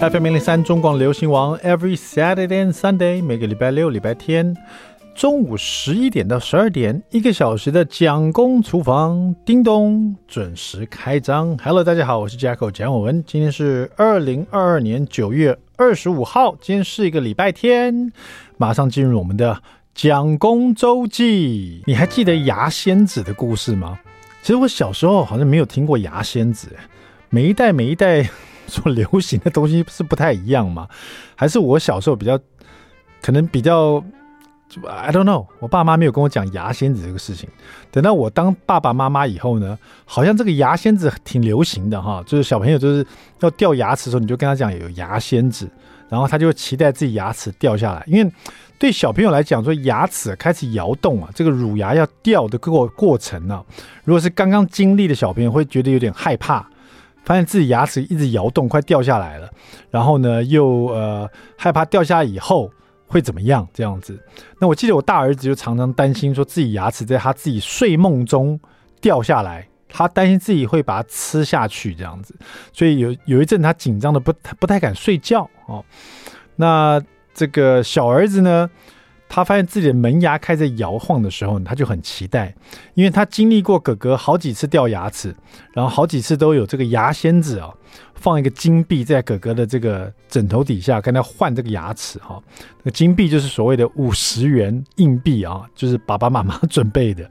FM 零零三中广流行王，Every Saturday and Sunday，每个礼拜六、礼拜天中午十一点到十二点，一个小时的蒋公厨房，叮咚准时开张。Hello，大家好，我是 Jacko 蒋伟文，今天是二零二二年九月二十五号，今天是一个礼拜天，马上进入我们的蒋公周记。你还记得牙仙子的故事吗？其实我小时候好像没有听过牙仙子，每一代每一代。所流行的东西是不太一样嘛？还是我小时候比较可能比较，I don't know，我爸妈没有跟我讲牙仙子这个事情。等到我当爸爸妈妈以后呢，好像这个牙仙子挺流行的哈，就是小朋友就是要掉牙齿的时候，你就跟他讲有牙仙子，然后他就会期待自己牙齿掉下来。因为对小朋友来讲，说牙齿开始摇动啊，这个乳牙要掉的过过程呢，如果是刚刚经历的小朋友，会觉得有点害怕。发现自己牙齿一直摇动，快掉下来了，然后呢，又呃害怕掉下来以后会怎么样这样子。那我记得我大儿子就常常担心，说自己牙齿在他自己睡梦中掉下来，他担心自己会把它吃下去这样子，所以有有一阵他紧张的不不太敢睡觉哦。那这个小儿子呢？他发现自己的门牙开始摇晃的时候，他就很期待，因为他经历过哥哥好几次掉牙齿，然后好几次都有这个牙仙子啊，放一个金币在哥哥的这个枕头底下跟他换这个牙齿哈。那个金币就是所谓的五十元硬币啊，就是爸爸妈妈准备的，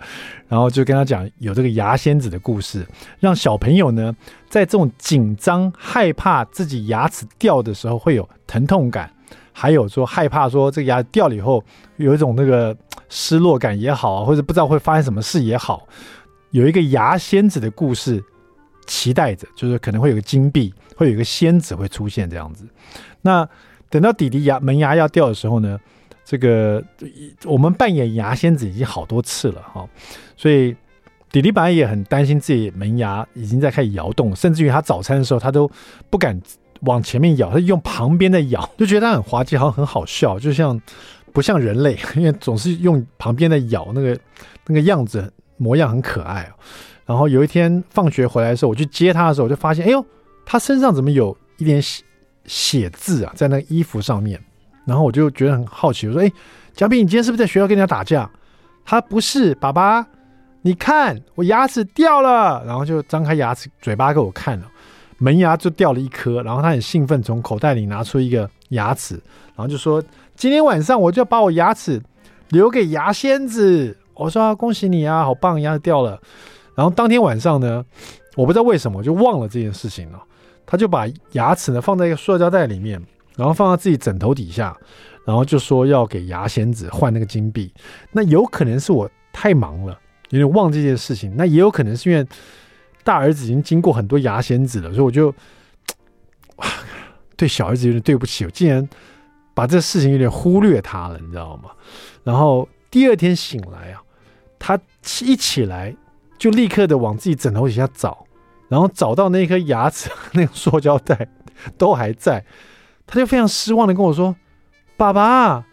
然后就跟他讲有这个牙仙子的故事，让小朋友呢在这种紧张害怕自己牙齿掉的时候会有疼痛感。还有说害怕说这个牙掉了以后有一种那个失落感也好啊，或者不知道会发生什么事也好，有一个牙仙子的故事期待着，就是可能会有个金币，会有一个仙子会出现这样子。那等到弟弟牙门牙要掉的时候呢，这个我们扮演牙仙子已经好多次了哈，所以弟弟本来也很担心自己门牙已经在开始摇动，甚至于他早餐的时候他都不敢。往前面咬，他用旁边的咬，就觉得他很滑稽，好像很好笑，就像不像人类，因为总是用旁边的咬，那个那个样子模样很可爱。然后有一天放学回来的时候，我去接他的时候，我就发现，哎呦，他身上怎么有一点血血渍啊，在那个衣服上面。然后我就觉得很好奇，我说，哎，蒋斌，你今天是不是在学校跟人家打架？他不是，爸爸，你看我牙齿掉了，然后就张开牙齿嘴巴给我看了。门牙就掉了一颗，然后他很兴奋，从口袋里拿出一个牙齿，然后就说：“今天晚上我就要把我牙齿留给牙仙子。”我说：“恭喜你啊，好棒，牙齿掉了。”然后当天晚上呢，我不知道为什么我就忘了这件事情了。他就把牙齿呢放在一个塑胶袋里面，然后放到自己枕头底下，然后就说要给牙仙子换那个金币。那有可能是我太忙了，有点忘这件事情。那也有可能是因为。大儿子已经经过很多牙仙子了，所以我就对小儿子有点对不起，我竟然把这事情有点忽略他了，你知道吗？然后第二天醒来啊，他一起来就立刻的往自己枕头底下找，然后找到那颗牙齿，那个塑胶袋都还在，他就非常失望的跟我说：“爸爸，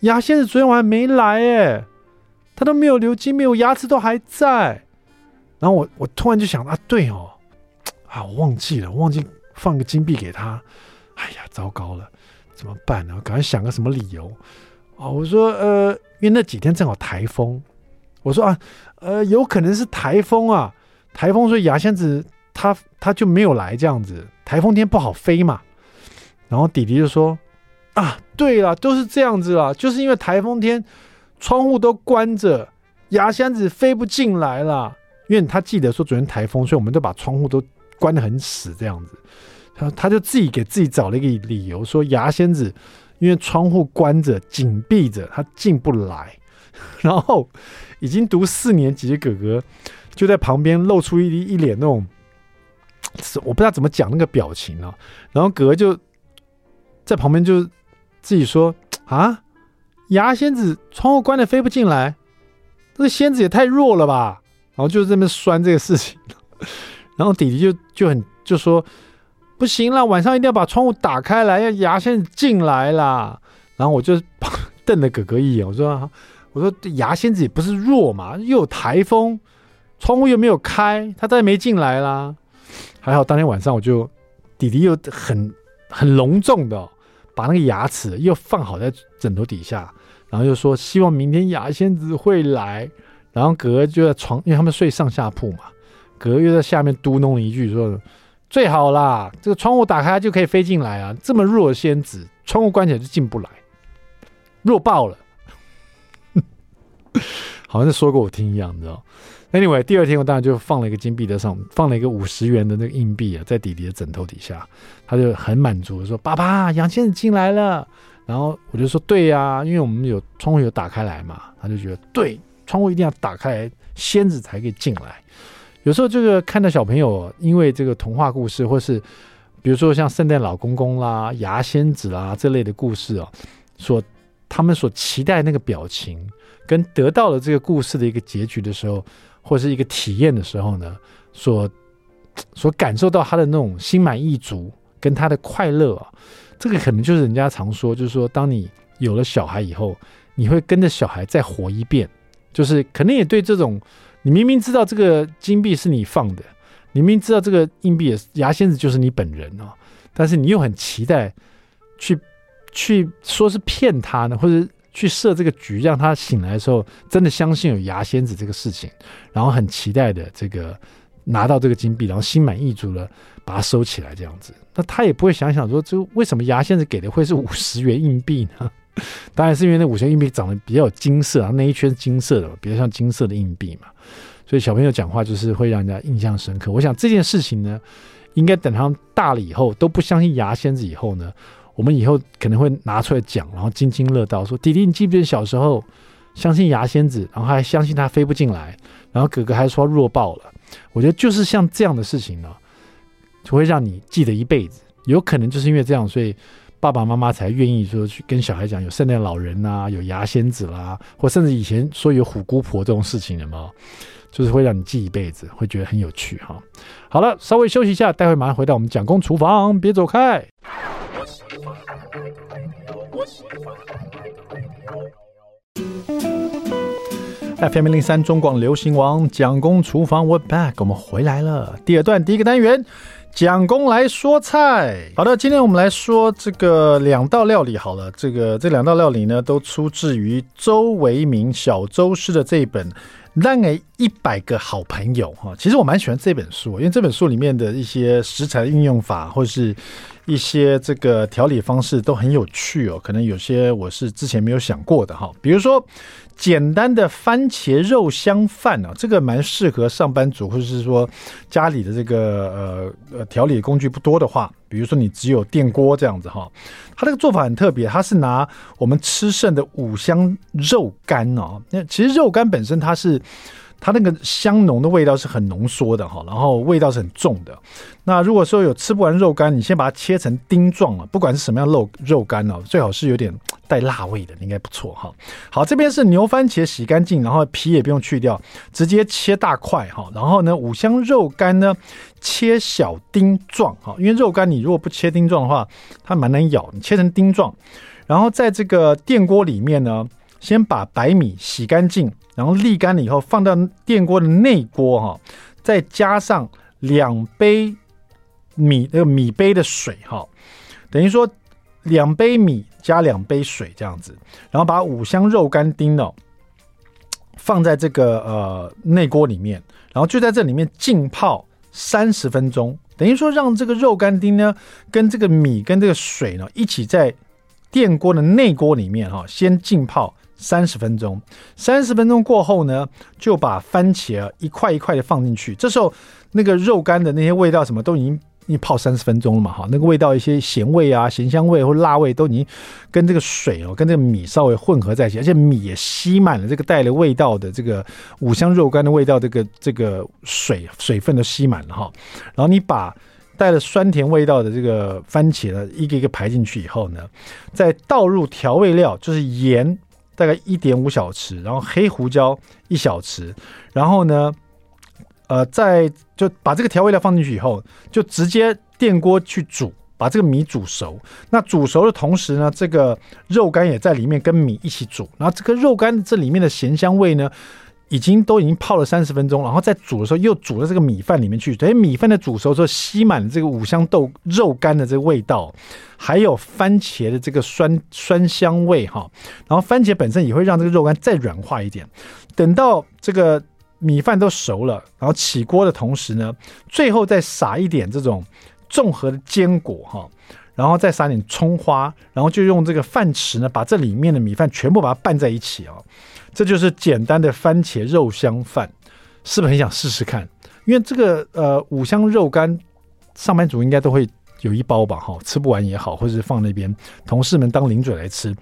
牙仙子昨天晚上没来，哎，他都没有留金，没有牙齿都还在。”然后我我突然就想啊，对哦，啊，我忘记了，忘记放个金币给他，哎呀，糟糕了，怎么办呢？赶快想个什么理由啊！我说呃，因为那几天正好台风，我说啊，呃，有可能是台风啊，台风所以牙仙子他他就没有来这样子，台风天不好飞嘛。然后弟弟就说啊，对了，都是这样子啦，就是因为台风天窗户都关着，牙仙子飞不进来了。因为他记得说昨天台风，所以我们都把窗户都关得很死，这样子。他他就自己给自己找了一个理由，说牙仙子因为窗户关着、紧闭着，他进不来。然后已经读四年级的哥哥就在旁边露出一一脸那种，我不知道怎么讲那个表情啊。然后哥哥就在旁边就自己说啊，牙仙子窗户关的飞不进来，这个仙子也太弱了吧。然后就这么酸这个事情，然后弟弟就就很就说不行了，晚上一定要把窗户打开来，要牙仙子进来啦。然后我就瞪了哥哥一眼，我说我说牙仙子也不是弱嘛，又有台风，窗户又没有开，他再没进来啦。还好当天晚上我就弟弟又很很隆重的、把那个牙齿又放好在枕头底下，然后又说希望明天牙仙子会来。然后哥哥就在床，因为他们睡上下铺嘛，哥哥又在下面嘟噥了一句说：“最好啦，这个窗户打开就可以飞进来啊！这么弱的仙子，窗户关起来就进不来，弱爆了。”好像是说过我听一样，你知道？Anyway，第二天我当然就放了一个金币在上，放了一个五十元的那个硬币啊，在弟弟的枕头底下，他就很满足说：“爸爸，杨仙子进来了。”然后我就说：“对呀、因为我们有窗户有打开来嘛。”他就觉得对。窗户一定要打开，仙子才可以进来。有时候这个看到小朋友因为这个童话故事，或是比如说像圣诞老公公啦、牙仙子啦这类的故事啊，所他们所期待那个表情，跟得到了这个故事的一个结局的时候，或是一个体验的时候呢，所所感受到他的那种心满意足跟他的快乐啊，这个可能就是人家常说，就是说当你有了小孩以后，你会跟着小孩再活一遍。就是可能也对这种，你明明知道这个金币是你放的，你明明知道这个硬币也牙仙子就是你本人哦，但是你又很期待去去说是骗他呢，或者去设这个局，让他醒来的时候真的相信有牙仙子这个事情，然后很期待的这个拿到这个金币，然后心满意足的把它收起来这样子，那他也不会想想说，这为什么牙仙子给的会是五十元硬币呢？当然是因为那五千硬币长得比较有金色啊，那一圈金色的，比较像金色的硬币嘛，所以小朋友讲话就是会让人家印象深刻。我想这件事情呢，应该等他们大了以后都不相信牙仙子以后呢，我们以后可能会拿出来讲，然后津津乐道说：“弟弟，你记不记得小时候相信牙仙子，然后还相信他飞不进来，然后哥哥还说弱爆了。”我觉得就是像这样的事情呢，就会让你记得一辈子。有可能就是因为这样，所以。爸爸妈妈才愿意说去跟小孩讲有圣诞老人呐、啊，有牙仙子啦，或甚至以前说有虎姑婆这种事情的嘛，就是会让你记一辈子，会觉得很有趣哈。好了，稍微休息一下，待会马上回到我们蒋公厨房，别走开。FM 零三中广流行王蒋公厨房，We're back，我们回来了。第二段第一个单元。蒋公来说菜，好的，今天我们来说这个两道料理。好了，这个这两道料理呢，都出自于周维明小周师的这一本《让给一百个好朋友》哈。其实我蛮喜欢这本书，因为这本书里面的一些食材运用法，或是一些这个调理方式都很有趣哦。可能有些我是之前没有想过的哈，比如说。简单的番茄肉香饭啊，这个蛮适合上班族，或者是说家里的这个呃呃调理工具不多的话，比如说你只有电锅这样子哈。它这个做法很特别，它是拿我们吃剩的五香肉干啊。那其实肉干本身它是。它那个香浓的味道是很浓缩的哈，然后味道是很重的。那如果说有吃不完肉干，你先把它切成丁状了，不管是什么样肉肉干哦，最好是有点带辣味的，应该不错哈。好，这边是牛番茄洗干净，然后皮也不用去掉，直接切大块哈。然后呢，五香肉干呢切小丁状哈，因为肉干你如果不切丁状的话，它蛮难咬，你切成丁状。然后在这个电锅里面呢，先把白米洗干净。然后沥干了以后，放到电锅的内锅哈，再加上两杯米那个米杯的水哈，等于说两杯米加两杯水这样子，然后把五香肉干丁呢放在这个呃内锅里面，然后就在这里面浸泡三十分钟，等于说让这个肉干丁呢跟这个米跟这个水呢一起在电锅的内锅里面哈，先浸泡。三十分钟，三十分钟过后呢，就把番茄一块一块的放进去。这时候，那个肉干的那些味道什么都已经泡三十分钟了嘛，哈，那个味道一些咸味啊、咸香味或辣味都已经跟这个水哦，跟这个米稍微混合在一起，而且米也吸满了这个带了味道的这个五香肉干的味道，这个这个水水分都吸满了哈。然后你把带了酸甜味道的这个番茄呢，一个一个排进去以后呢，再倒入调味料，就是盐。大概一点五小匙，然后黑胡椒一小匙，然后呢，呃，在就把这个调味料放进去以后，就直接电锅去煮，把这个米煮熟。那煮熟的同时呢，这个肉干也在里面跟米一起煮。那这个肉干这里面的咸香味呢，已经都已经泡了三十分钟，然后在煮的时候又煮到这个米饭里面去，等于米饭的煮熟之后吸满了这个五香豆肉干的这个味道，还有番茄的这个酸酸香味哈，然后番茄本身也会让这个肉干再软化一点。等到这个米饭都熟了，然后起锅的同时呢，最后再撒一点这种综合的坚果哈。然后再撒点葱花，然后就用这个饭匙呢，把这里面的米饭全部把它拌在一起、哦，这就是简单的番茄肉香饭，是不是很想试试看？因为这个呃五香肉干，上班族应该都会有一包吧，哈，吃不完也好，或者是放那边，同事们当零嘴来吃。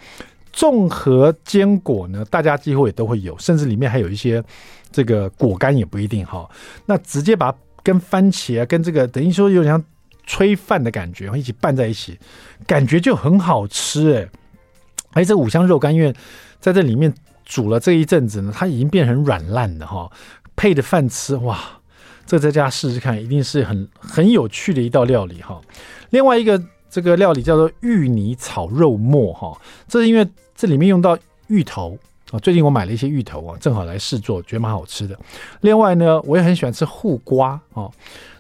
综合坚果呢，大家几乎也都会有，甚至里面还有一些这个果干也不一定哈。那直接把跟番茄啊，跟这个等于说有点像。炊饭的感觉，一起拌在一起，感觉就很好吃哎！哎这五香肉干，因为在这里面煮了这一阵子呢，它已经变成软烂的哈，配着饭吃，哇！这在家试试看，一定是很很有趣的一道料理哈。另外一个这个料理叫做芋泥炒肉末哈，这是因为这里面用到芋头啊，最近我买了一些芋头啊，正好来试做，觉得蛮好吃的。另外呢，我也很喜欢吃护瓜啊。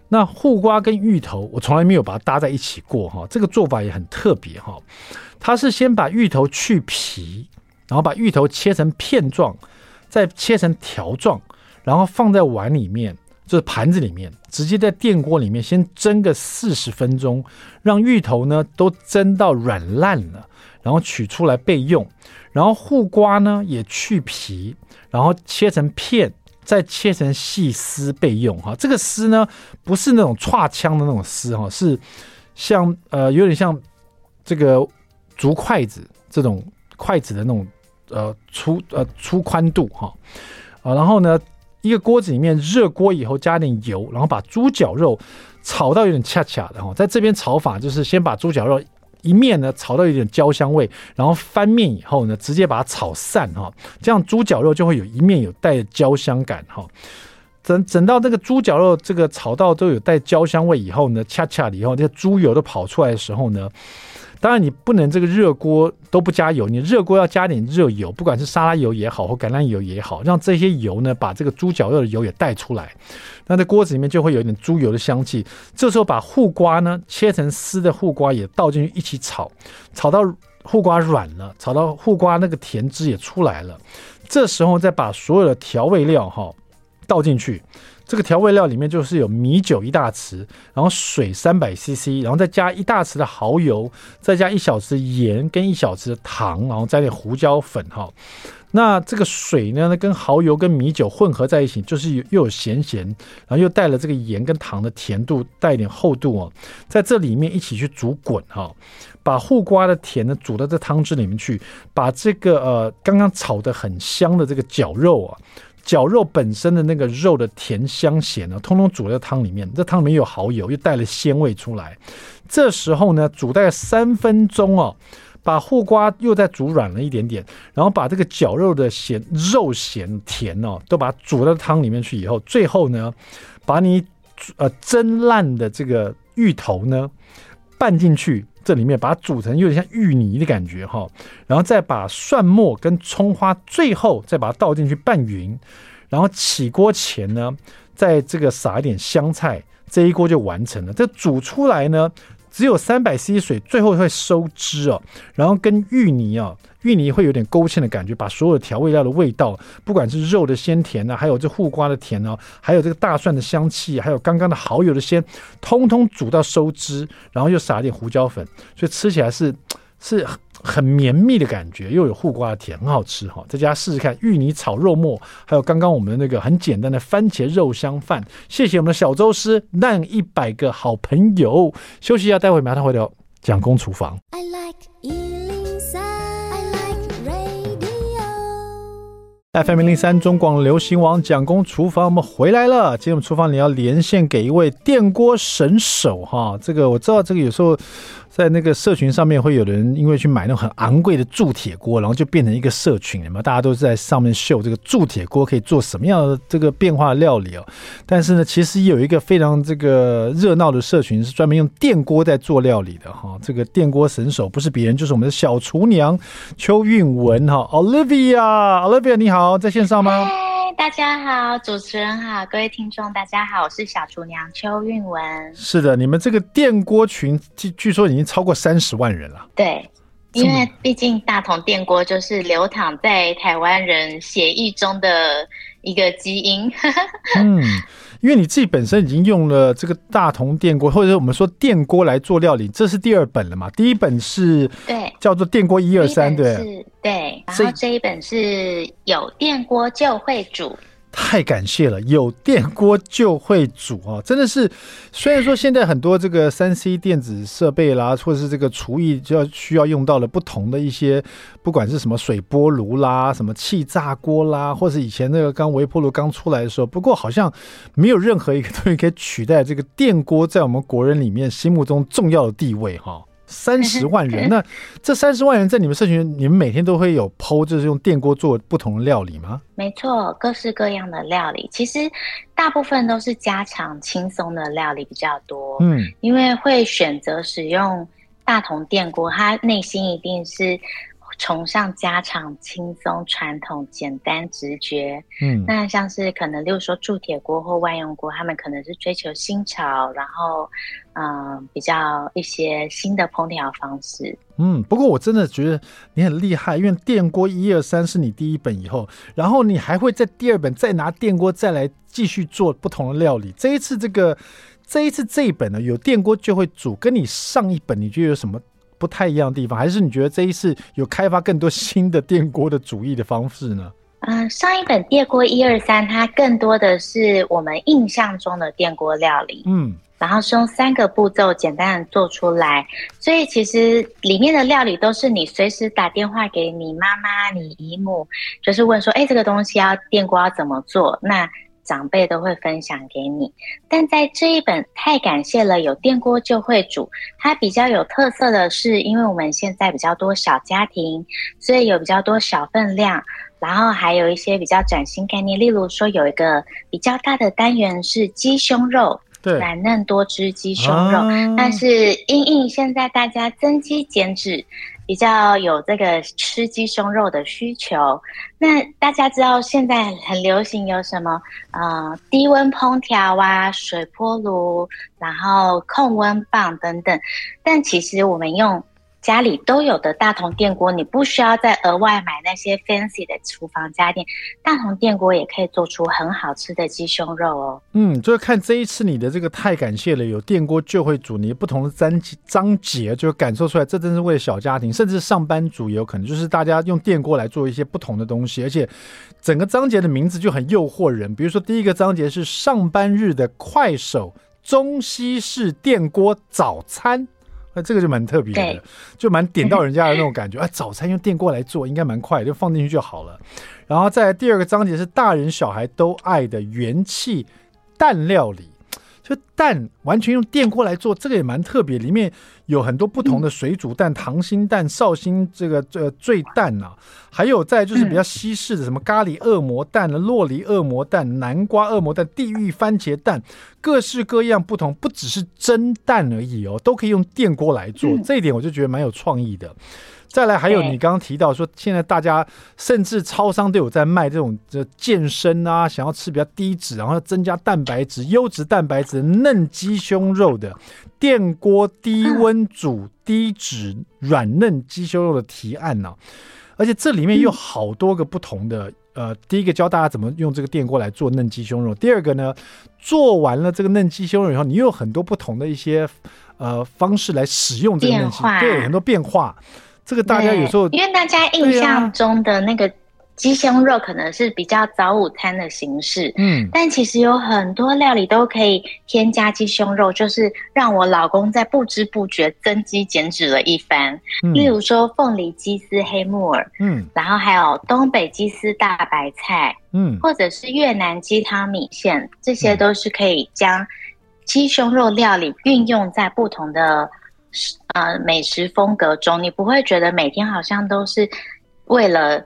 那护瓜跟芋头，我从来没有把它搭在一起过哈，这个做法也很特别哈。它是先把芋头去皮，然后把芋头切成片状，再切成条状，然后放在碗里面，就是盘子里面，直接在电锅里面先蒸个四十分钟，让芋头呢都蒸到软烂了，然后取出来备用。然后护瓜呢也去皮，然后切成片。再切成细丝备用哈，这个丝呢不是那种剉枪的那种丝哈，是像呃有点像这个竹筷子这种筷子的那种呃粗呃粗宽度哈啊，然后呢一个锅子里面热锅以后加点油，然后把猪脚肉炒到有点恰恰的哈，在这边炒法就是先把猪脚肉。一面呢炒到有点焦香味，然后翻面以后呢，直接把它炒散哈，这样猪脚肉就会有一面有带焦香感哈。等等到这个猪脚肉这个炒到都有带焦香味以后呢，恰恰以后，那个猪油都跑出来的时候呢。当然，你不能这个热锅都不加油，你热锅要加点热油，不管是沙拉油也好，或橄榄油也好，让这些油呢把这个猪脚肉的油也带出来。那在锅子里面就会有一点猪油的香气。这时候把护瓜呢切成丝的护瓜也倒进去一起炒，炒到护瓜软了，炒到护瓜那个甜汁也出来了。这时候再把所有的调味料哈倒进去。这个调味料里面就是有米酒一大匙，然后水三百 CC，然后再加一大匙的蚝油，再加一小匙盐跟一小匙的糖，然后加点胡椒粉哈。那这个水呢，跟蚝油跟米酒混合在一起，就是又有咸咸，然后又带了这个盐跟糖的甜度，带一点厚度哦，在这里面一起去煮滚哈，把护瓜的甜呢煮到这汤汁里面去，把这个呃刚刚炒得很香的这个绞肉啊。绞肉本身的那个肉的甜香咸呢，通通煮在汤里面。这汤里面有蚝油，又带了鲜味出来。这时候呢，煮大概三分钟哦，把护瓜又再煮软了一点点，然后把这个绞肉的咸、肉咸甜哦，都把它煮到汤里面去以后，最后呢，把你呃蒸烂的这个芋头呢拌进去。这里面把它煮成有点像芋泥的感觉哈，然后再把蒜末跟葱花，最后再把它倒进去拌匀，然后起锅前呢，在这个撒一点香菜，这一锅就完成了。这煮出来呢，只有三百 cc 水，最后会收汁哦，然后跟芋泥哦，芋泥会有点勾芡的感觉，把所有调味料的味道，不管是肉的鲜甜呢，还有这护瓜的甜哦，还有这个大蒜的香气，还有刚刚的蚝油的鲜，通通煮到收汁，然后又撒一点胡椒粉，所以吃起来是是很绵密的感觉，又有护瓜的甜，很好吃哈。在家试试看芋泥炒肉末，还有刚刚我们的那个很简单的番茄肉香饭。谢谢我们的小周师，让一百个好朋友休息一下，待会马上回头蒋公厨房。I like FM 零零三中广流行网蒋公厨房，我们回来了。今天我们厨房里要连线给一位电锅神手哈，这个我知道，这个有时候。在那个社群上面，会有人因为去买那种很昂贵的铸铁锅，然后就变成一个社群，有没有？大家都是在上面秀这个铸铁锅可以做什么样的这个变化料理哦。但是呢，其实有一个非常这个热闹的社群，是专门用电锅在做料理的哈。这个电锅神手不是别人，就是我们的小厨娘邱韵文哈，Olivia，Olivia 你好，在线上吗？大家好，主持人好，各位听众大家好，我是小厨娘邱韵文。是的，你们这个电锅群据据说已经超过三十万人了。对，因为毕竟大同电锅就是流淌在台湾人血液中的一个基因。嗯。因为你自己本身已经用了这个大同电锅，或者是我们说电锅来做料理，这是第二本了嘛？第一本是对，叫做电锅一二三，对，对。然后这一本是有电锅就会煮。太感谢了，有电锅就会煮啊！真的是，虽然说现在很多这个三 C 电子设备啦，或者是这个厨艺就要需要用到了不同的一些，不管是什么水波炉啦、什么气炸锅啦，或是以前那个刚微波炉刚出来的时候，不过好像没有任何一个东西可以取代这个电锅在我们国人里面心目中重要的地位哈。三十 万人，那这三十万人在你们社群，你们每天都会有 PO，就是用电锅做不同的料理吗？没错，各式各样的料理，其实大部分都是家常轻松的料理比较多。嗯，因为会选择使用大同电锅，它内心一定是。崇尚家常、轻松、传统、简单、直觉。嗯，那像是可能，例如说铸铁锅或万用锅，他们可能是追求新潮，然后，嗯、呃，比较一些新的烹调方式。嗯，不过我真的觉得你很厉害，因为电锅一二三是你第一本以后，然后你还会在第二本再拿电锅再来继续做不同的料理。这一次这个，这一次这一本呢，有电锅就会煮，跟你上一本你觉得有什么？不太一样的地方，还是你觉得这一次有开发更多新的电锅的主意的方式呢？嗯、呃，上一本电锅一二三，它更多的是我们印象中的电锅料理，嗯，然后是用三个步骤简单的做出来，所以其实里面的料理都是你随时打电话给你妈妈、你姨母，就是问说，哎，这个东西要电锅要怎么做？那长辈都会分享给你，但在这一本太感谢了，有电锅就会煮。它比较有特色的是，因为我们现在比较多小家庭，所以有比较多小分量，然后还有一些比较崭新概念，例如说有一个比较大的单元是鸡胸肉，对，软嫩多汁鸡胸肉。啊、但是因应现在大家增肌减脂。比较有这个吃鸡胸肉的需求，那大家知道现在很流行有什么？呃，低温烹调啊，水波炉，然后控温棒等等，但其实我们用。家里都有的大同电锅，你不需要再额外买那些 fancy 的厨房家电，大同电锅也可以做出很好吃的鸡胸肉哦。嗯，就是看这一次你的这个太感谢了，有电锅就会煮，你不同的章节章节就感受出来，这真是为了小家庭，甚至上班族也有可能，就是大家用电锅来做一些不同的东西，而且整个章节的名字就很诱惑人。比如说第一个章节是上班日的快手中西式电锅早餐。那这个就蛮特别的，就蛮点到人家的那种 感觉。啊，早餐用电锅来做，应该蛮快，就放进去就好了。然后再来第二个章节是大人小孩都爱的元气蛋料理。就蛋完全用电锅来做，这个也蛮特别。里面有很多不同的水煮蛋、溏心蛋、绍兴这个这个醉蛋啊，还有在就是比较西式的什么咖喱恶魔蛋、洛梨恶魔蛋、南瓜恶魔蛋、地狱番茄蛋，各式各样不同，不只是蒸蛋而已哦，都可以用电锅来做。这一点我就觉得蛮有创意的。再来，还有你刚刚提到说，现在大家甚至超商都有在卖这种这健身啊，想要吃比较低脂，然后增加蛋白质、优质蛋白质、嫩鸡胸肉的电锅低温煮低脂软嫩鸡胸肉的提案呢、啊。而且这里面有好多个不同的，呃，第一个教大家怎么用这个电锅来做嫩鸡胸肉，第二个呢，做完了这个嫩鸡胸肉以后，你有很多不同的一些呃方式来使用这个嫩鸡，对，很多变化。这个大家有时候，因为大家印象中的那个鸡胸肉可能是比较早午餐的形式，嗯，但其实有很多料理都可以添加鸡胸肉，就是让我老公在不知不觉增肌减脂了一番。嗯，例如说凤梨鸡丝黑木耳，嗯，然后还有东北鸡丝大白菜，嗯，或者是越南鸡汤米线，这些都是可以将鸡胸肉料理运用在不同的。呃，美食风格中，你不会觉得每天好像都是为了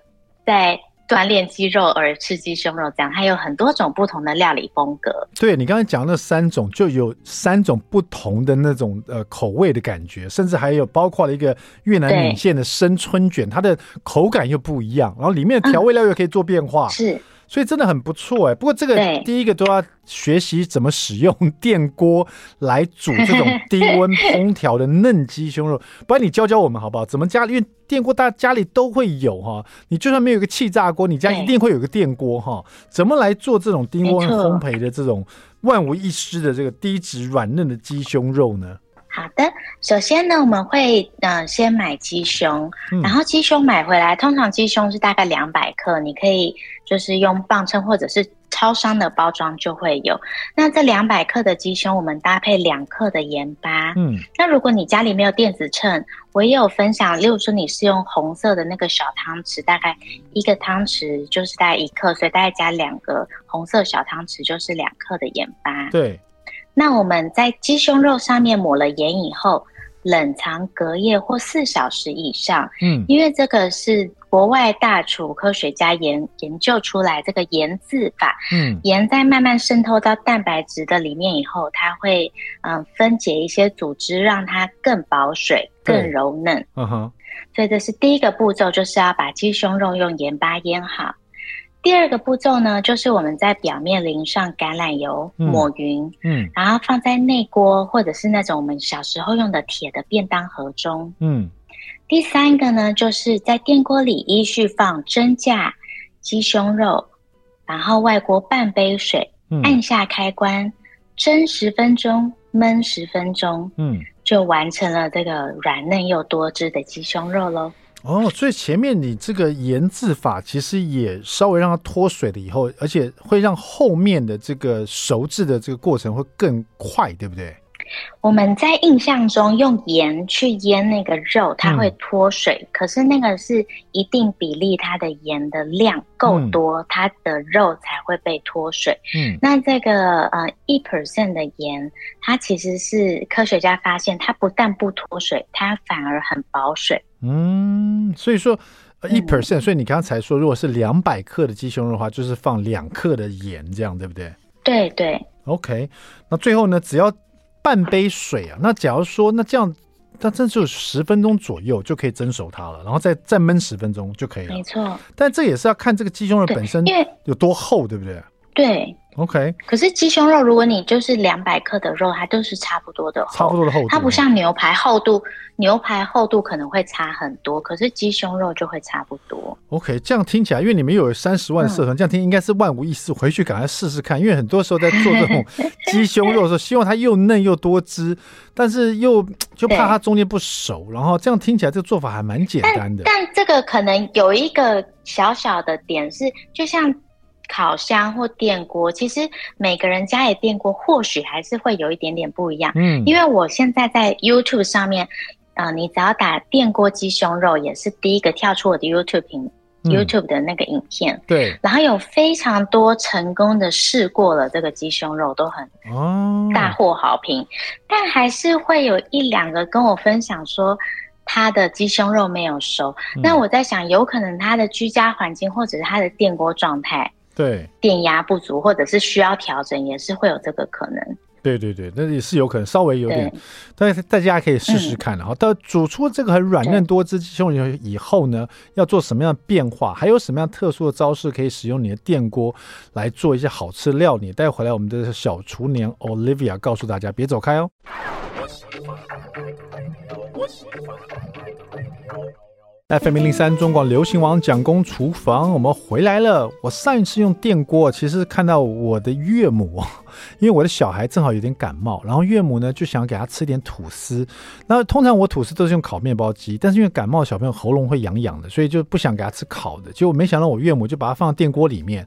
在锻炼肌肉而吃鸡胸肉这样，它有很多种不同的料理风格。对，你刚才讲那三种，就有三种不同的那种呃口味的感觉，甚至还有包括了一个越南米线的生春卷，它的口感又不一样，然后里面的调味料又可以做变化。是。所以真的很不错哎。不过这个第一个都要学习怎么使用电锅来煮这种 低温烹调的嫩鸡胸肉，不然你教教我们好不好？怎么家里？因为电锅大家里都会有哈，你就算没有一个气炸锅，你家一定会有个电锅哈。怎么来做这种低温烘焙的这种万无一失的这个低脂软嫩的鸡胸肉呢？好的，首先呢，我们会呃先买鸡胸，然后鸡胸买回来，通常鸡胸是大概两百克，你可以就是用磅秤或者是超商的包装就会有。那这两百克的鸡胸，我们搭配两克的盐巴。嗯，那如果你家里没有电子秤，我也有分享，例如说你是用红色的那个小汤匙，大概一个汤匙就是大概一克，所以大概加两个红色小汤匙就是两克的盐巴。对。那我们在鸡胸肉上面抹了盐以后，冷藏隔夜或四小时以上。嗯，因为这个是国外大厨科学家研研究出来这个盐渍法。嗯，盐在慢慢渗透到蛋白质的里面以后，它会嗯分解一些组织，让它更保水、更柔嫩。嗯哼，所以这是第一个步骤，就是要把鸡胸肉用盐巴腌好。第二个步骤呢，就是我们在表面淋上橄榄油，抹匀，嗯，嗯，然后放在内锅或者是那种我们小时候用的铁的便当盒中，嗯。第三个呢，就是在电锅里依序放蒸架鸡胸肉，然后外锅半杯水，按下开关，蒸十分钟，焖十分钟，嗯，就完成了这个软嫩又多汁的鸡胸肉喽。哦，所以前面你这个盐渍法其实也稍微让它脱水了以后，而且会让后面的这个熟制的这个过程会更快，对不对？我们在印象中用盐去腌那个肉，它会脱水，嗯、可是那个是一定比例，它的盐的量够多，嗯、它的肉才会被脱水。嗯，那这个呃一 percent 的盐，它其实是科学家发现，它不但不脱水，它反而很保水。嗯，所以说一 percent，、嗯、所以你刚才说，如果是两百克的鸡胸肉的话，就是放两克的盐，这样对不对？对对。OK，那最后呢，只要。半杯水啊，那假如说那这样，那这就十分钟左右就可以蒸熟它了，然后再再焖十分钟就可以了。没错，但这也是要看这个鸡胸肉本身有多厚，对，对不对？对。OK，可是鸡胸肉，如果你就是两百克的肉，它都是差不多的，差不多的厚度，它不像牛排厚度，牛排厚度可能会差很多，可是鸡胸肉就会差不多。OK，这样听起来，因为你们有三十万社团，嗯、这样听应该是万无一失，回去赶快试试看。因为很多时候在做这种 鸡胸肉的时候，希望它又嫩又多汁，但是又就怕它中间不熟，然后这样听起来这个做法还蛮简单的。但，但这个可能有一个小小的点是，就像。烤箱或电锅，其实每个人家里电锅或许还是会有一点点不一样。嗯，因为我现在在 YouTube 上面，呃，你只要打电锅鸡胸肉，也是第一个跳出我的 YouTube 影、嗯、YouTube 的那个影片。对，然后有非常多成功的试过了这个鸡胸肉，都很大获好评。哦、但还是会有一两个跟我分享说，他的鸡胸肉没有熟。嗯、那我在想，有可能他的居家环境或者是他的电锅状态。对，电压不足或者是需要调整，也是会有这个可能。对对对，那也是有可能，稍微有点，对但是大家可以试试看。然后到煮出这个很软嫩多汁鸡胸肉以后呢，要做什么样的变化？还有什么样特殊的招式可以使用你的电锅来做一些好吃的料理？待会回来，我们的小厨娘 Olivia 告诉大家，别走开哦。FM 零零三中广流行网蒋公厨房，我们回来了。我上一次用电锅，其实看到我的岳母，因为我的小孩正好有点感冒，然后岳母呢就想给他吃点吐司。那通常我吐司都是用烤面包机，但是因为感冒小朋友喉咙会痒痒的，所以就不想给他吃烤的。结果没想到我岳母就把它放到电锅里面。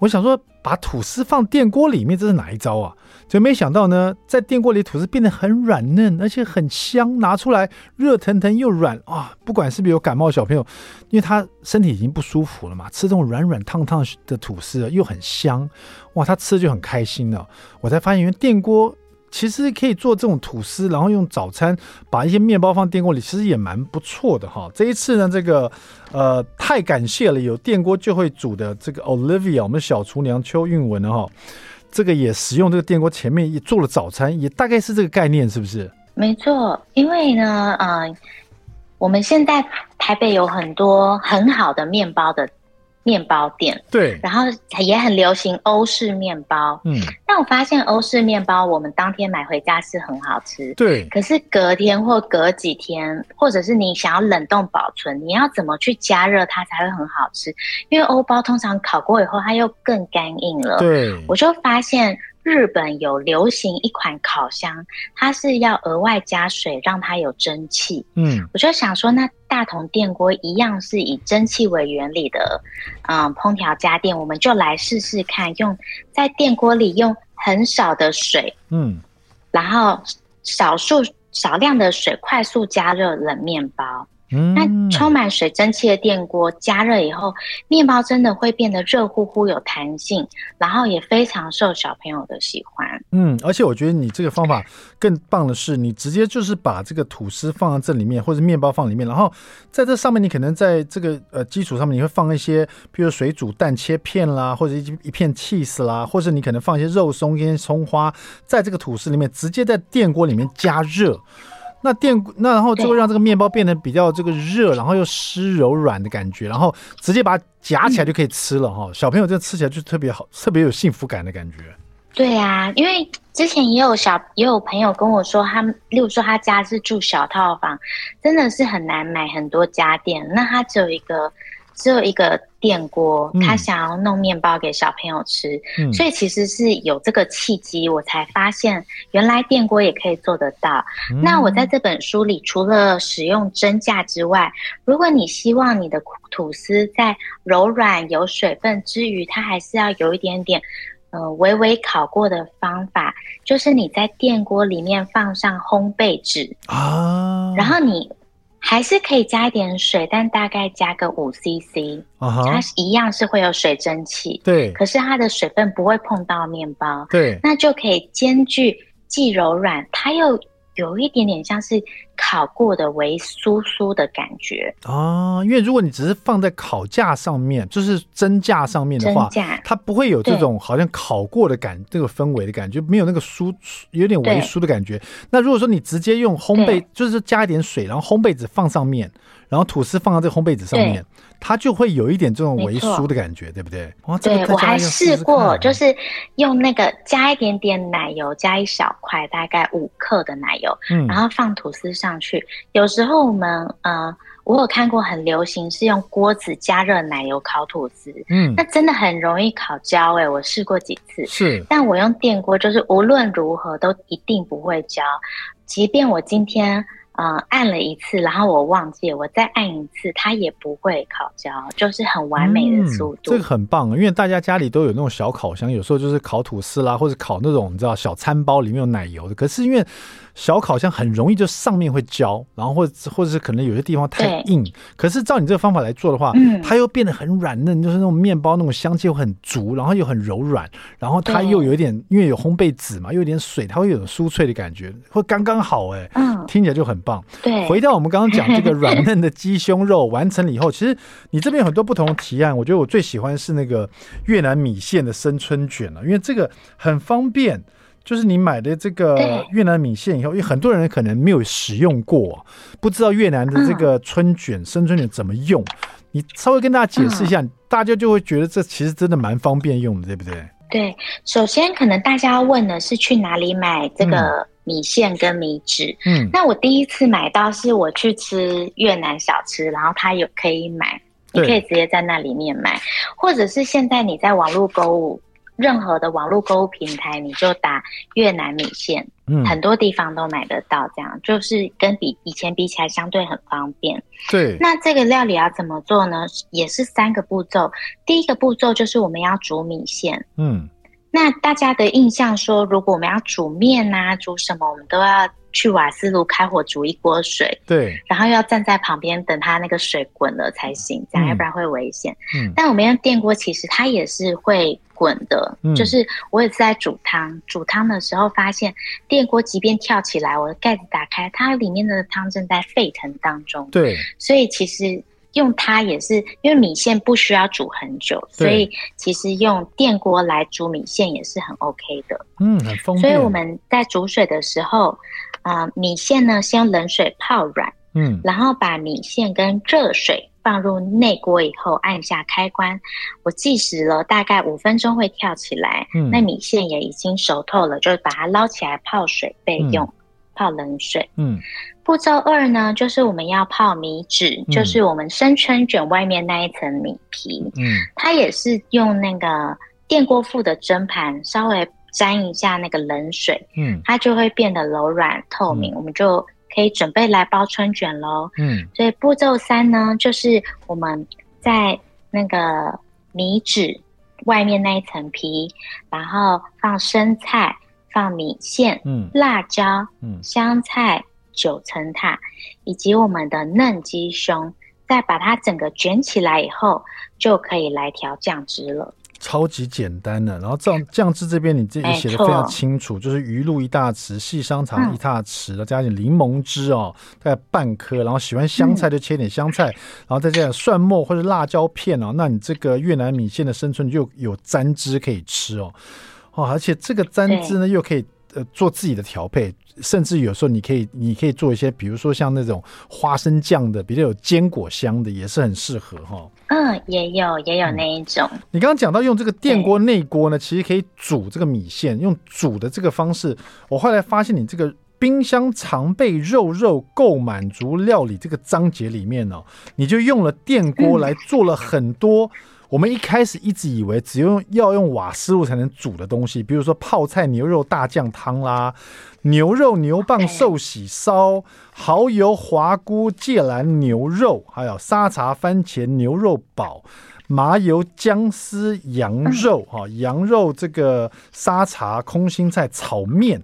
我想说，把吐司放电锅里面，这是哪一招啊？就没想到呢，在电锅里吐司变得很软嫩，而且很香，拿出来热腾腾又软啊！不管是不是有感冒小朋友，因为他身体已经不舒服了嘛，吃这种软软烫烫的吐司又很香，哇，他吃就很开心了。我才发现，原来电锅。其实可以做这种吐司，然后用早餐把一些面包放电锅里，其实也蛮不错的哈。这一次呢，这个呃太感谢了，有电锅就会煮的这个 Olivia，我们小厨娘邱韵文哈，这个也使用这个电锅，前面也做了早餐，也大概是这个概念，是不是？没错，因为呢，呃，我们现在台北有很多很好的面包的面包店，对，然后也很流行欧式面包，嗯，但我发现欧式面包我们当天买回家是很好吃，对，可是隔天或隔几天，或者是你想要冷冻保存，你要怎么去加热它才会很好吃？因为欧包通常烤过以后它又更干硬了，对，我就发现。日本有流行一款烤箱，它是要额外加水让它有蒸汽。嗯，我就想说，那大同电锅一样是以蒸汽为原理的，嗯，烹调家电，我们就来试试看，用在电锅里用很少的水，嗯，然后少数少量的水快速加热冷面包。嗯，那充满水蒸气的电锅加热以后，面包真的会变得热乎乎、有弹性，然后也非常受小朋友的喜欢。嗯，而且我觉得你这个方法更棒的是，你直接就是把这个吐司放在这里面，或者面包放里面，然后在这上面，你可能在这个呃基础上面，你会放一些，比如水煮蛋切片啦，或者一一片 cheese 啦，或者你可能放一些肉松跟葱花，在这个吐司里面，直接在电锅里面加热。那电那然后就会让这个面包变得比较这个热，然后又湿柔软的感觉，然后直接把它夹起来就可以吃了哈。嗯、小朋友这吃起来就特别好，特别有幸福感的感觉。对啊，因为之前也有小也有朋友跟我说，他们例如说他家是住小套房，真的是很难买很多家电，那他只有一个。只有一个电锅，他想要弄面包给小朋友吃，嗯、所以其实是有这个契机，我才发现原来电锅也可以做得到。嗯、那我在这本书里，除了使用蒸架之外，如果你希望你的吐司在柔软有水分之余，它还是要有一点点，呃，微微烤过的方法，就是你在电锅里面放上烘焙纸啊，然后你。还是可以加一点水，但大概加个五 CC，它一样是会有水蒸气。对，可是它的水分不会碰到面包。对，那就可以兼具既柔软，它又。有一点点像是烤过的微酥酥的感觉。啊，因为如果你只是放在烤架上面，就是蒸架上面的话，它不会有这种好像烤过的感，这个氛围的感觉，没有那个酥，有点微酥的感觉。那如果说你直接用烘焙，就是加一点水，然后烘焙纸放上面，然后吐司放到这个烘焙纸上面。它就会有一点这种微酥的感觉，错对不对？哇，这个、对，我还试过，就是用那个加一点点奶油，加一小块，大概五克的奶油，嗯，然后放吐司上去。有时候我们，呃，我有看过很流行是用锅子加热奶油烤吐司，嗯，那真的很容易烤焦哎、欸，我试过几次，是，但我用电锅就是无论如何都一定不会焦，即便我今天。嗯，按了一次，然后我忘记，我再按一次，它也不会烤焦，就是很完美的速度。嗯，这个很棒，因为大家家里都有那种小烤箱，有时候就是烤吐司啦，或者烤那种你知道小餐包里面有奶油的。可是因为小烤箱很容易就上面会焦，然后或者或者是可能有些地方太硬。可是照你这个方法来做的话，嗯，它又变得很软嫩，就是那种面包那种香气又很足，然后又很柔软，然后它又有一点，因为有烘焙纸嘛，又有点水，它会有种酥脆的感觉，会刚刚好哎，嗯，听起来就很棒。对，回到我们刚刚讲这个软嫩的鸡胸肉完成了以后，其实你这边有很多不同的提案，我觉得我最喜欢是那个越南米线的生春卷了，因为这个很方便。就是你买的这个越南米线以后，因为很多人可能没有使用过，不知道越南的这个春卷、生春卷怎么用。你稍微跟大家解释一下，大家就会觉得这其实真的蛮方便用的，对不对？对，首先可能大家要问的是去哪里买这个米线跟米纸。嗯，那我第一次买到是我去吃越南小吃，然后它有可以买，你可以直接在那里面买，或者是现在你在网络购物。任何的网络购物平台，你就打越南米线，嗯，很多地方都买得到。这样就是跟比以前比起来，相对很方便。对，那这个料理要怎么做呢？也是三个步骤。第一个步骤就是我们要煮米线，嗯，那大家的印象说，如果我们要煮面啊，煮什么，我们都要。去瓦斯炉开火煮一锅水，对，然后要站在旁边等它那个水滚了才行，这样、嗯、要不然会危险。嗯，但我们用电锅，其实它也是会滚的。嗯，就是我也是在煮汤，煮汤的时候发现电锅即便跳起来，我的盖子打开，它里面的汤正在沸腾当中。对，所以其实。用它也是，因为米线不需要煮很久，所以其实用电锅来煮米线也是很 OK 的。嗯，很方便。所以我们在煮水的时候，啊、呃，米线呢先用冷水泡软，嗯，然后把米线跟热水放入内锅以后，按下开关，我计时了大概五分钟会跳起来。嗯，那米线也已经熟透了，就把它捞起来泡水备用，嗯、泡冷水。嗯，步骤二呢，就是我们要泡米纸，嗯、就是我们生春卷外面那一层米皮。嗯，它也是用那个电锅附的蒸盘，稍微沾一下那个冷水，嗯，它就会变得柔软透明，嗯、我们就。可以准备来包春卷喽。嗯，所以步骤三呢，就是我们在那个米纸外面那一层皮，然后放生菜、放米线、嗯，辣椒、嗯，香菜、九层塔，以及我们的嫩鸡胸，再把它整个卷起来以后，就可以来调酱汁了。超级简单的，然后酱酱汁这边你自己写的非常清楚，就是鱼露一大匙，细香肠一大匙，然后加点柠檬汁哦，大概半颗，然后喜欢香菜就切点香菜，嗯、然后再加点蒜末或者辣椒片哦，那你这个越南米线的生存就有沾汁可以吃哦，哦，而且这个沾汁呢又可以呃做自己的调配。甚至有时候你可以，你可以做一些，比如说像那种花生酱的，比较有坚果香的，也是很适合哈。嗯，也有也有那一种。嗯、你刚刚讲到用这个电锅内锅呢，其实可以煮这个米线，用煮的这个方式。我后来发现你这个冰箱常备肉肉够满足料理这个章节里面哦，你就用了电锅来做了很多。嗯我们一开始一直以为只用要用瓦斯炉才能煮的东西，比如说泡菜牛肉大酱汤啦，牛肉牛蒡寿喜烧，蚝油滑菇芥兰牛肉，还有沙茶番茄牛肉煲，麻油姜丝羊肉哈，羊肉这个沙茶空心菜炒面。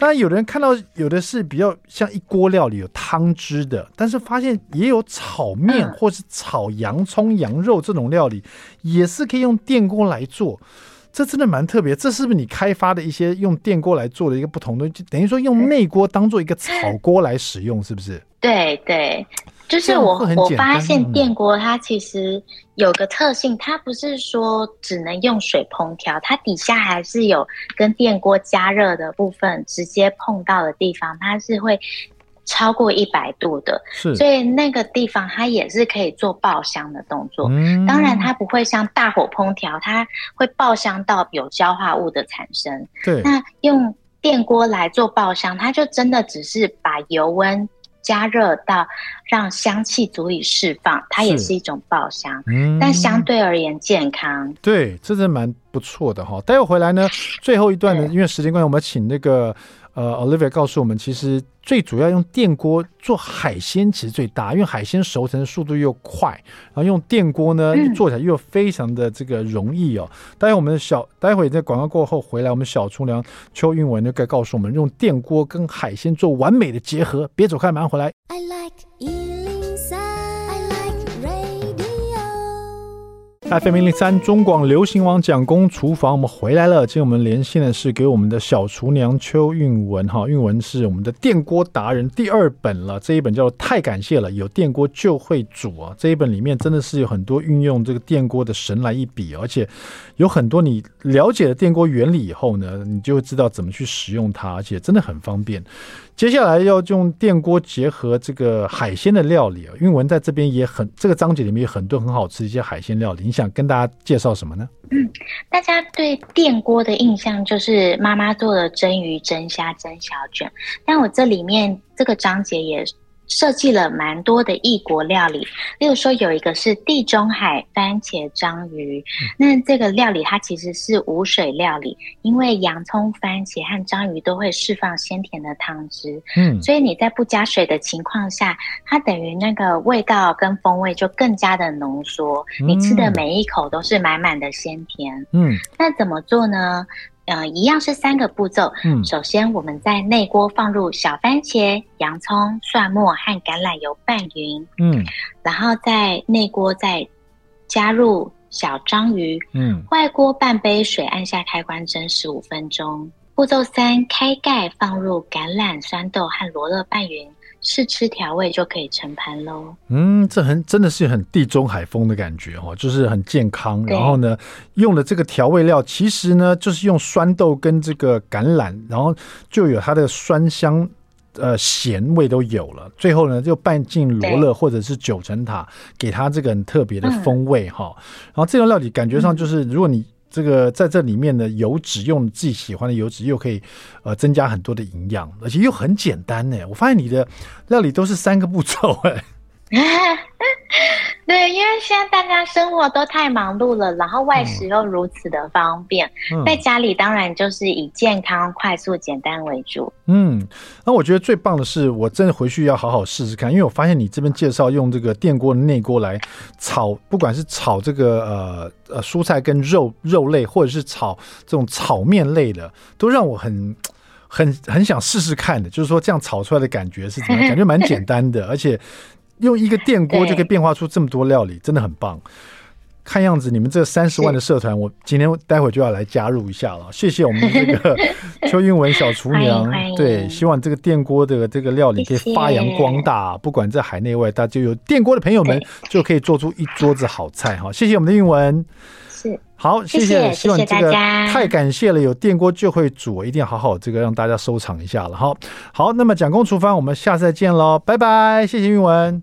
当然，有的人看到有的是比较像一锅料理有汤汁的，但是发现也有炒面或是炒洋葱、羊肉这种料理，也是可以用电锅来做。这真的蛮特别。这是不是你开发的一些用电锅来做的一个不同的？就等于说用内锅当做一个炒锅来使用，是不是？对对。就是我我发现电锅它其实有个特性，它不是说只能用水烹调，它底下还是有跟电锅加热的部分，直接碰到的地方它是会超过一百度的，所以那个地方它也是可以做爆香的动作。嗯，当然它不会像大火烹调，它会爆香到有焦化物的产生。对，那用电锅来做爆香，它就真的只是把油温。加热到让香气足以释放，它也是一种爆香，嗯、但相对而言健康。对，这是蛮不错的哈。待会回来呢，最后一段呢，对因为时间关系，我们请那个。呃，Olivia 告诉我们，其实最主要用电锅做海鲜其实最大，因为海鲜熟成的速度又快，然后用电锅呢做起来又非常的这个容易哦。待会我们小，待会在广告过后回来，我们小厨娘邱韵文就该告诉我们，用电锅跟海鲜做完美的结合。别走开，马上回来。I like FM 零零三中广流行网蒋公厨房，我们回来了。今天我们连线的是给我们的小厨娘邱韵文哈，韵文是我们的电锅达人第二本了，这一本叫做《太感谢了，有电锅就会煮》啊。这一本里面真的是有很多运用这个电锅的神来一笔，而且有很多你了解了电锅原理以后呢，你就会知道怎么去使用它，而且真的很方便。接下来要用电锅结合这个海鲜的料理啊，韵文在这边也很这个章节里面有很多很好吃的一些海鲜料理，你想跟大家介绍什么呢？嗯，大家对电锅的印象就是妈妈做的蒸鱼、蒸虾、蒸小卷，但我这里面这个章节也设计了蛮多的异国料理，例如说有一个是地中海番茄章鱼，那这个料理它其实是无水料理，因为洋葱、番茄和章鱼都会释放鲜甜的汤汁，嗯，所以你在不加水的情况下，它等于那个味道跟风味就更加的浓缩，你吃的每一口都是满满的鲜甜，嗯，那怎么做呢？嗯、呃，一样是三个步骤。嗯，首先我们在内锅放入小番茄、洋葱、蒜末和橄榄油拌匀。嗯，然后在内锅再加入小章鱼。嗯，外锅半杯水，按下开关蒸十五分钟。步骤三，开盖放入橄榄、酸豆和罗勒拌匀。试吃调味就可以盛盘喽。嗯，这很真的是很地中海风的感觉哦，就是很健康。然后呢，用的这个调味料其实呢，就是用酸豆跟这个橄榄，然后就有它的酸香呃咸味都有了，最后呢就拌进罗勒或者是九层塔，给它这个很特别的风味哈、嗯。然后这道料理感觉上就是，如果你这个在这里面的油脂用自己喜欢的油脂，又可以呃增加很多的营养，而且又很简单呢。我发现你的料理都是三个步骤哎。对，因为现在大家生活都太忙碌了，然后外食又如此的方便，嗯、在家里当然就是以健康、快速、简单为主。嗯，那我觉得最棒的是，我真的回去要好好试试看，因为我发现你这边介绍用这个电锅的内锅来炒，不管是炒这个呃呃蔬菜跟肉肉类，或者是炒这种炒面类的，都让我很很很想试试看的。就是说这样炒出来的感觉是怎么样？感觉蛮简单的，而且。用一个电锅就可以变化出这么多料理，真的很棒。看样子你们这三十万的社团，我今天待会就要来加入一下了。谢谢我们这个 邱韵文小厨娘，对，希望这个电锅的这个料理可以发扬光大，不管在海内外，大家就有电锅的朋友们就可以做出一桌子好菜哈。谢谢我们的韵文。是好，谢谢，希望这个太感谢了，有电锅就会煮，我一定要好好这个让大家收藏一下了哈。好，那么蒋公厨房，我们下次再见喽，拜拜，谢谢韵文。